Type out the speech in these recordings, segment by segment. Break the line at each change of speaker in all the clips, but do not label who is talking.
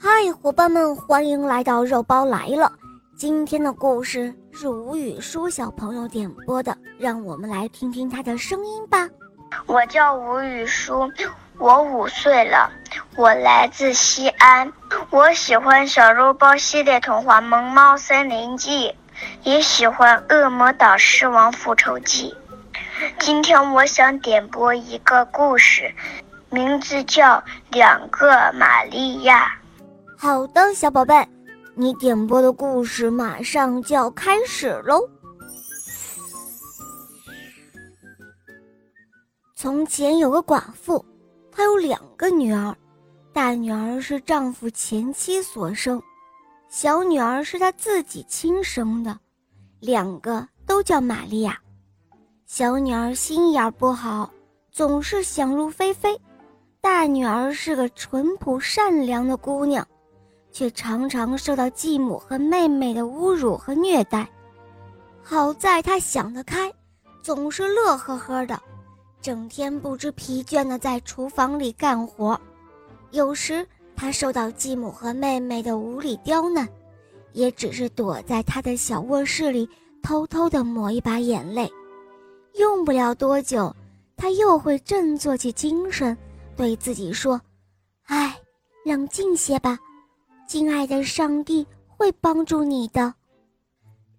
嗨，伙伴们，欢迎来到肉包来了。今天的故事是吴雨舒小朋友点播的，让我们来听听他的声音吧。
我叫吴雨舒，我五岁了，我来自西安。我喜欢小肉包系列童话《萌猫森林记》，也喜欢《恶魔岛狮王复仇记》。今天我想点播一个故事，名字叫《两个玛利亚》。
好的，小宝贝，你点播的故事马上就要开始喽。从前有个寡妇，她有两个女儿，大女儿是丈夫前妻所生，小女儿是她自己亲生的，两个都叫玛利亚。小女儿心眼不好，总是想入非非；大女儿是个淳朴善良的姑娘。却常常受到继母和妹妹的侮辱和虐待。好在她想得开，总是乐呵呵的，整天不知疲倦地在厨房里干活。有时她受到继母和妹妹的无理刁难，也只是躲在她的小卧室里偷偷地抹一把眼泪。用不了多久，她又会振作起精神，对自己说：“哎，冷静些吧。”敬爱的上帝会帮助你的。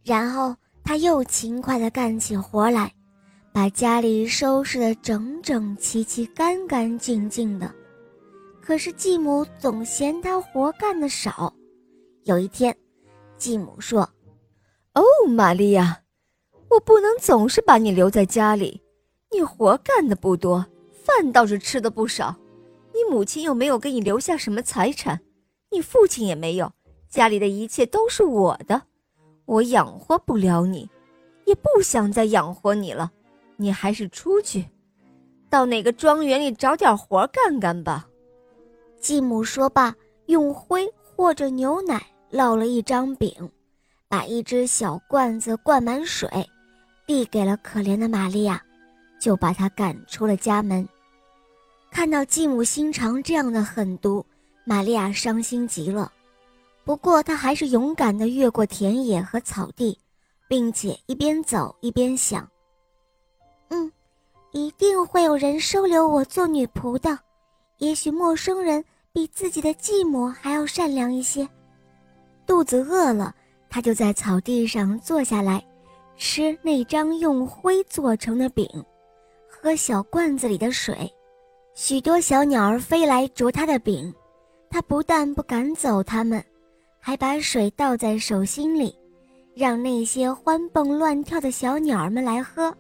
然后他又勤快地干起活来，把家里收拾得整整齐齐、干干净净的。可是继母总嫌他活干得少。有一天，继母说：“
哦，玛利亚，我不能总是把你留在家里。你活干的不多，饭倒是吃的不少。你母亲又没有给你留下什么财产。”你父亲也没有，家里的一切都是我的，我养活不了你，也不想再养活你了，你还是出去，到哪个庄园里找点活干干吧。
继母说罢，用灰和着牛奶烙了一张饼，把一只小罐子灌满水，递给了可怜的玛利亚，就把她赶出了家门。看到继母心肠这样的狠毒。玛利亚伤心极了，不过她还是勇敢地越过田野和草地，并且一边走一边想：“嗯，一定会有人收留我做女仆的。也许陌生人比自己的继母还要善良一些。”肚子饿了，她就在草地上坐下来，吃那张用灰做成的饼，喝小罐子里的水。许多小鸟儿飞来啄她的饼。他不但不赶走他们，还把水倒在手心里，让那些欢蹦乱跳的小鸟儿们来喝。